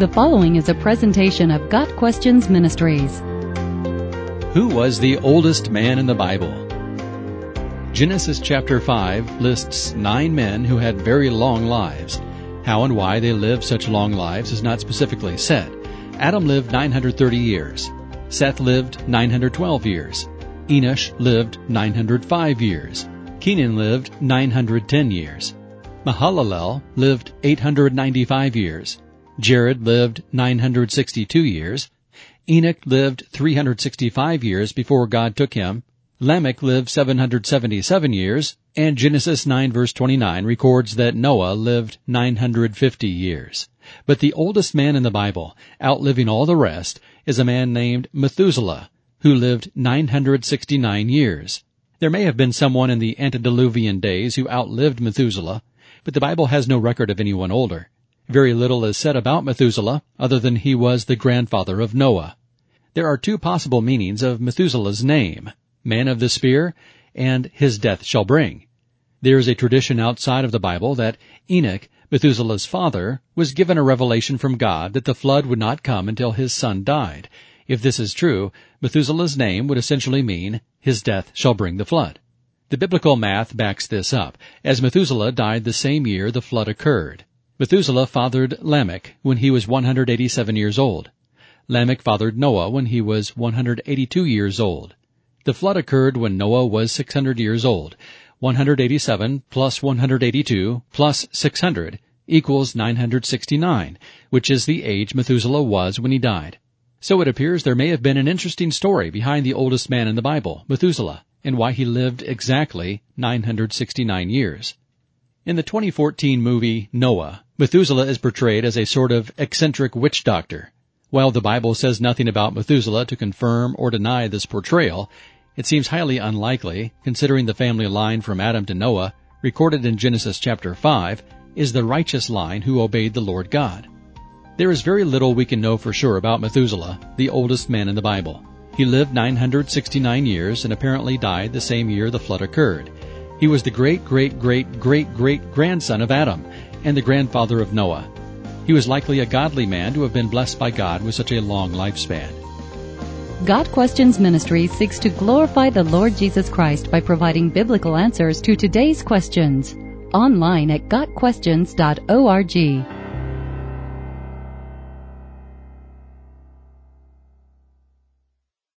The following is a presentation of Got Questions Ministries. Who was the oldest man in the Bible? Genesis chapter 5 lists nine men who had very long lives. How and why they lived such long lives is not specifically said. Adam lived 930 years. Seth lived 912 years. Enosh lived 905 years. Kenan lived 910 years. Mahalalel lived 895 years. Jared lived 962 years. Enoch lived 365 years before God took him. Lamech lived 777 years, and Genesis 9 verse 29 records that Noah lived 950 years. But the oldest man in the Bible, outliving all the rest, is a man named Methuselah, who lived 969 years. There may have been someone in the antediluvian days who outlived Methuselah, but the Bible has no record of anyone older. Very little is said about Methuselah other than he was the grandfather of Noah. There are two possible meanings of Methuselah's name, man of the spear and his death shall bring. There is a tradition outside of the Bible that Enoch, Methuselah's father, was given a revelation from God that the flood would not come until his son died. If this is true, Methuselah's name would essentially mean his death shall bring the flood. The biblical math backs this up, as Methuselah died the same year the flood occurred. Methuselah fathered Lamech when he was 187 years old. Lamech fathered Noah when he was 182 years old. The flood occurred when Noah was 600 years old. 187 plus 182 plus 600 equals 969, which is the age Methuselah was when he died. So it appears there may have been an interesting story behind the oldest man in the Bible, Methuselah, and why he lived exactly 969 years. In the 2014 movie Noah, Methuselah is portrayed as a sort of eccentric witch doctor. While the Bible says nothing about Methuselah to confirm or deny this portrayal, it seems highly unlikely, considering the family line from Adam to Noah, recorded in Genesis chapter 5, is the righteous line who obeyed the Lord God. There is very little we can know for sure about Methuselah, the oldest man in the Bible. He lived 969 years and apparently died the same year the flood occurred. He was the great great great great great grandson of Adam and the grandfather of Noah. He was likely a godly man to have been blessed by God with such a long lifespan. Got Questions Ministry seeks to glorify the Lord Jesus Christ by providing biblical answers to today's questions. Online at GotQuestions.org.